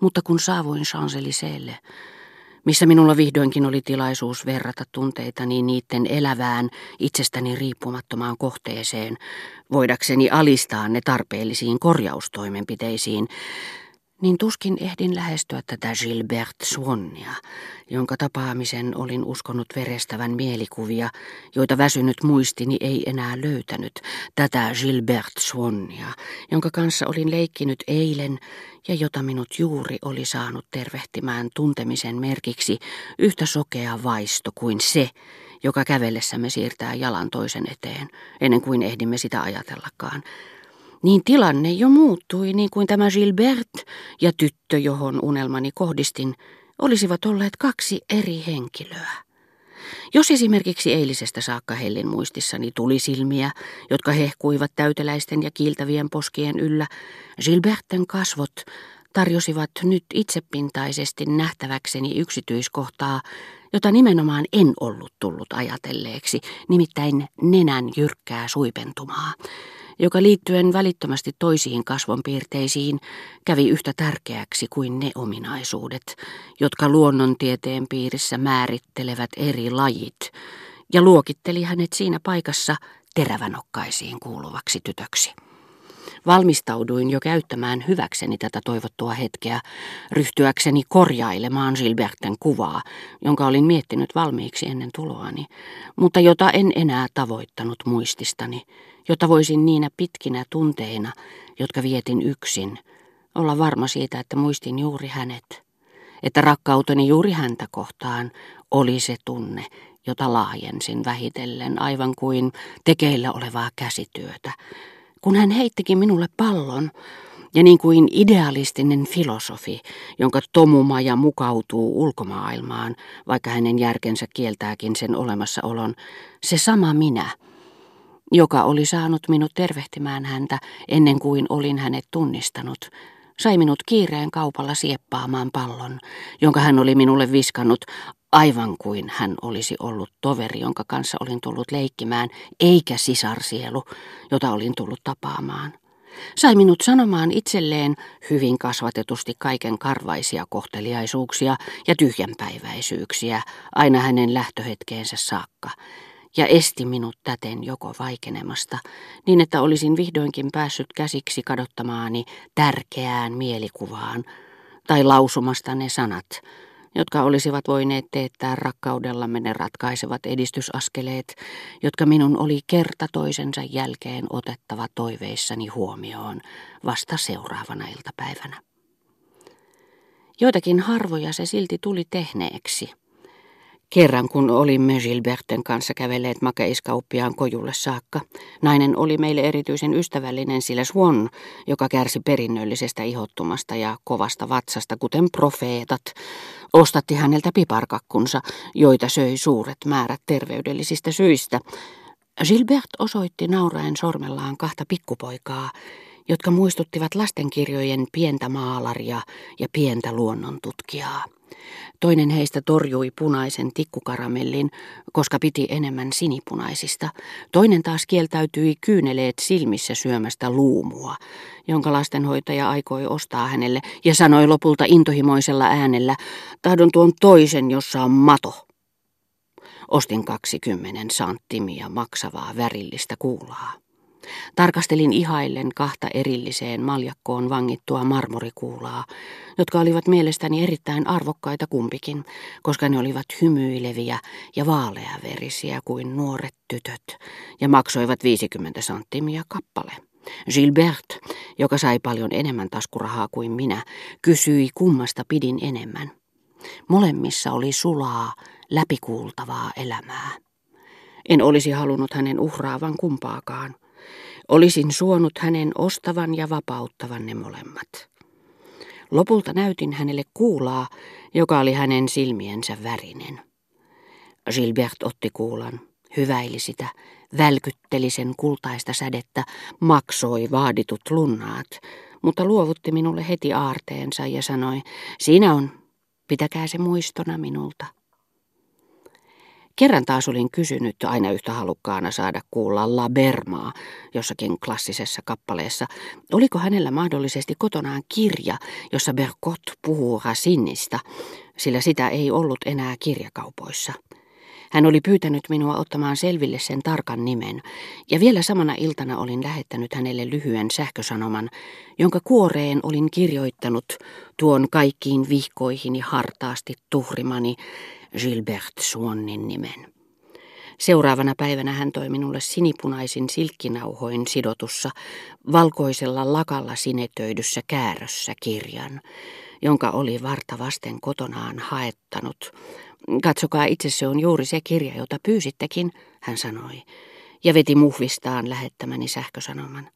Mutta kun saavuin Champs-Élysées'lle, missä minulla vihdoinkin oli tilaisuus verrata tunteitani niiden elävään, itsestäni riippumattomaan kohteeseen, voidakseni alistaa ne tarpeellisiin korjaustoimenpiteisiin, niin tuskin ehdin lähestyä tätä Gilbert Swannia, jonka tapaamisen olin uskonut verestävän mielikuvia, joita väsynyt muistini ei enää löytänyt, tätä Gilbert Swannia, jonka kanssa olin leikkinyt eilen ja jota minut juuri oli saanut tervehtimään tuntemisen merkiksi yhtä sokea vaisto kuin se, joka kävellessämme siirtää jalan toisen eteen, ennen kuin ehdimme sitä ajatellakaan niin tilanne jo muuttui niin kuin tämä Gilbert ja tyttö, johon unelmani kohdistin, olisivat olleet kaksi eri henkilöä. Jos esimerkiksi eilisestä saakka Hellin muistissani tuli silmiä, jotka hehkuivat täyteläisten ja kiiltävien poskien yllä, Gilberten kasvot tarjosivat nyt itsepintaisesti nähtäväkseni yksityiskohtaa, jota nimenomaan en ollut tullut ajatelleeksi, nimittäin nenän jyrkkää suipentumaa joka liittyen välittömästi toisiin kasvonpiirteisiin kävi yhtä tärkeäksi kuin ne ominaisuudet, jotka luonnontieteen piirissä määrittelevät eri lajit, ja luokitteli hänet siinä paikassa terävänokkaisiin kuuluvaksi tytöksi. Valmistauduin jo käyttämään hyväkseni tätä toivottua hetkeä, ryhtyäkseni korjailemaan Gilberten kuvaa, jonka olin miettinyt valmiiksi ennen tuloani, mutta jota en enää tavoittanut muististani, jotta voisin niinä pitkinä tunteina, jotka vietin yksin, olla varma siitä, että muistin juuri hänet, että rakkauteni juuri häntä kohtaan oli se tunne, jota laajensin vähitellen aivan kuin tekeillä olevaa käsityötä, kun hän heittikin minulle pallon, ja niin kuin idealistinen filosofi, jonka tomumaja mukautuu ulkomaailmaan, vaikka hänen järkensä kieltääkin sen olemassaolon, se sama minä, joka oli saanut minut tervehtimään häntä ennen kuin olin hänet tunnistanut, sai minut kiireen kaupalla sieppaamaan pallon, jonka hän oli minulle viskannut, aivan kuin hän olisi ollut toveri, jonka kanssa olin tullut leikkimään, eikä sisarsielu, jota olin tullut tapaamaan. Sai minut sanomaan itselleen hyvin kasvatetusti kaiken karvaisia kohteliaisuuksia ja tyhjänpäiväisyyksiä aina hänen lähtöhetkeensä saakka, ja esti minut täten joko vaikenemasta, niin että olisin vihdoinkin päässyt käsiksi kadottamaani tärkeään mielikuvaan, tai lausumasta ne sanat, jotka olisivat voineet teettää rakkaudellamme ne ratkaisevat edistysaskeleet, jotka minun oli kerta toisensa jälkeen otettava toiveissani huomioon vasta seuraavana iltapäivänä. Joitakin harvoja se silti tuli tehneeksi – Kerran kun olimme Gilberten kanssa kävelleet makeiskauppiaan kojulle saakka, nainen oli meille erityisen ystävällinen, sillä Swan, joka kärsi perinnöllisestä ihottumasta ja kovasta vatsasta, kuten profeetat, ostatti häneltä piparkakkunsa, joita söi suuret määrät terveydellisistä syistä. Gilbert osoitti nauraen sormellaan kahta pikkupoikaa, jotka muistuttivat lastenkirjojen pientä maalaria ja pientä luonnontutkijaa. Toinen heistä torjui punaisen tikkukaramellin, koska piti enemmän sinipunaisista. Toinen taas kieltäytyi kyyneleet silmissä syömästä luumua, jonka lastenhoitaja aikoi ostaa hänelle ja sanoi lopulta intohimoisella äänellä, tahdon tuon toisen, jossa on mato. Ostin 20 santtimia maksavaa värillistä kuulaa. Tarkastelin ihaillen kahta erilliseen maljakkoon vangittua marmorikuulaa, jotka olivat mielestäni erittäin arvokkaita kumpikin, koska ne olivat hymyileviä ja vaaleaverisiä kuin nuoret tytöt, ja maksoivat 50 santtimia kappale. Gilbert, joka sai paljon enemmän taskurahaa kuin minä, kysyi kummasta pidin enemmän. Molemmissa oli sulaa, läpikuultavaa elämää. En olisi halunnut hänen uhraavan kumpaakaan. Olisin suonut hänen ostavan ja vapauttavan ne molemmat. Lopulta näytin hänelle kuulaa, joka oli hänen silmiensä värinen. Gilbert otti kuulan, hyväili sitä, välkytteli sen kultaista sädettä, maksoi vaaditut lunnaat, mutta luovutti minulle heti aarteensa ja sanoi, siinä on, pitäkää se muistona minulta. Kerran taas olin kysynyt aina yhtä halukkaana saada kuulla La Bermaa jossakin klassisessa kappaleessa. Oliko hänellä mahdollisesti kotonaan kirja, jossa Berkot puhuu Racinista, sillä sitä ei ollut enää kirjakaupoissa. Hän oli pyytänyt minua ottamaan selville sen tarkan nimen, ja vielä samana iltana olin lähettänyt hänelle lyhyen sähkösanoman, jonka kuoreen olin kirjoittanut tuon kaikkiin vihkoihin hartaasti tuhrimani Gilbert Swannin nimen. Seuraavana päivänä hän toi minulle sinipunaisin silkkinauhoin sidotussa, valkoisella lakalla sinetöidyssä käärössä kirjan, jonka oli varta vasten kotonaan haettanut. Katsokaa itse se on juuri se kirja, jota pyysittekin, hän sanoi, ja veti muhvistaan lähettämäni sähkösanoman.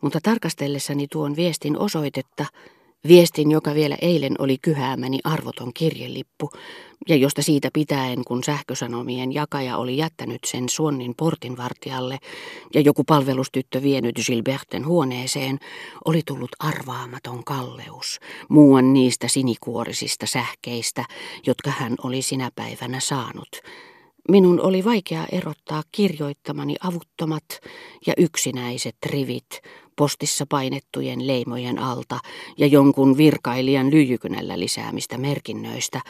Mutta tarkastellessani tuon viestin osoitetta, Viestin, joka vielä eilen oli kyhäämäni arvoton kirjelippu, ja josta siitä pitäen, kun sähkösanomien jakaja oli jättänyt sen suonnin portinvartijalle ja joku palvelustyttö vienyt Gilberten huoneeseen, oli tullut arvaamaton kalleus, muuan niistä sinikuorisista sähkeistä, jotka hän oli sinä päivänä saanut. Minun oli vaikea erottaa kirjoittamani avuttomat ja yksinäiset rivit postissa painettujen leimojen alta ja jonkun virkailijan lyijykynällä lisäämistä merkinnöistä,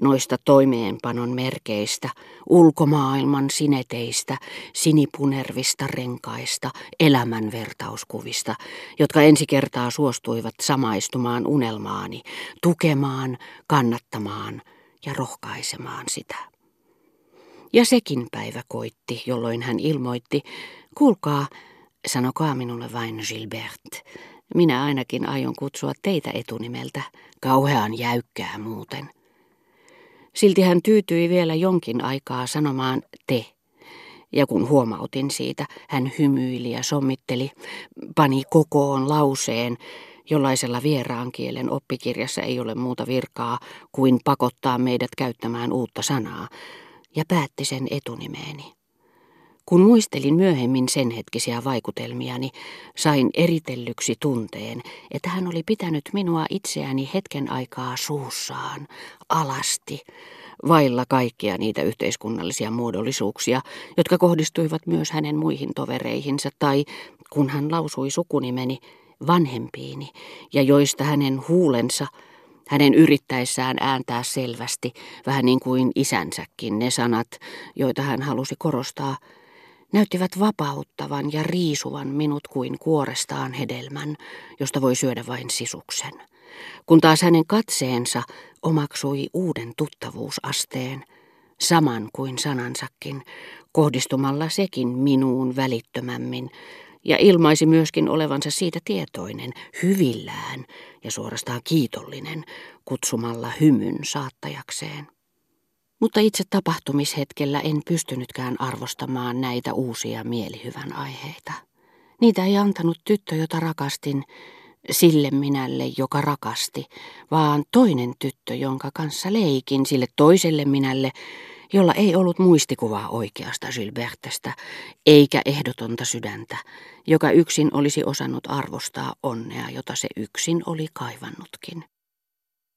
noista toimeenpanon merkeistä, ulkomaailman sineteistä, sinipunervista renkaista, elämän vertauskuvista, jotka ensi kertaa suostuivat samaistumaan unelmaani, tukemaan, kannattamaan ja rohkaisemaan sitä. Ja sekin päivä koitti, jolloin hän ilmoitti, kuulkaa, Sanokaa minulle vain Gilbert. Minä ainakin aion kutsua teitä etunimeltä. Kauhean jäykkää muuten. Silti hän tyytyi vielä jonkin aikaa sanomaan te. Ja kun huomautin siitä, hän hymyili ja sommitteli, pani kokoon lauseen, jollaisella vieraan kielen oppikirjassa ei ole muuta virkaa kuin pakottaa meidät käyttämään uutta sanaa, ja päätti sen etunimeeni. Kun muistelin myöhemmin sen hetkisiä vaikutelmiani, sain eritellyksi tunteen, että hän oli pitänyt minua itseäni hetken aikaa suussaan, alasti, vailla kaikkia niitä yhteiskunnallisia muodollisuuksia, jotka kohdistuivat myös hänen muihin tovereihinsa, tai kun hän lausui sukunimeni, vanhempiini, ja joista hänen huulensa, hänen yrittäessään ääntää selvästi, vähän niin kuin isänsäkin ne sanat, joita hän halusi korostaa, näyttivät vapauttavan ja riisuvan minut kuin kuorestaan hedelmän, josta voi syödä vain sisuksen. Kun taas hänen katseensa omaksui uuden tuttavuusasteen, saman kuin sanansakin, kohdistumalla sekin minuun välittömämmin, ja ilmaisi myöskin olevansa siitä tietoinen, hyvillään ja suorastaan kiitollinen, kutsumalla hymyn saattajakseen. Mutta itse tapahtumishetkellä en pystynytkään arvostamaan näitä uusia mielihyvän aiheita. Niitä ei antanut tyttö, jota rakastin, sille minälle, joka rakasti, vaan toinen tyttö, jonka kanssa leikin sille toiselle minälle, jolla ei ollut muistikuvaa oikeasta Gilbertestä, eikä ehdotonta sydäntä, joka yksin olisi osannut arvostaa onnea, jota se yksin oli kaivannutkin.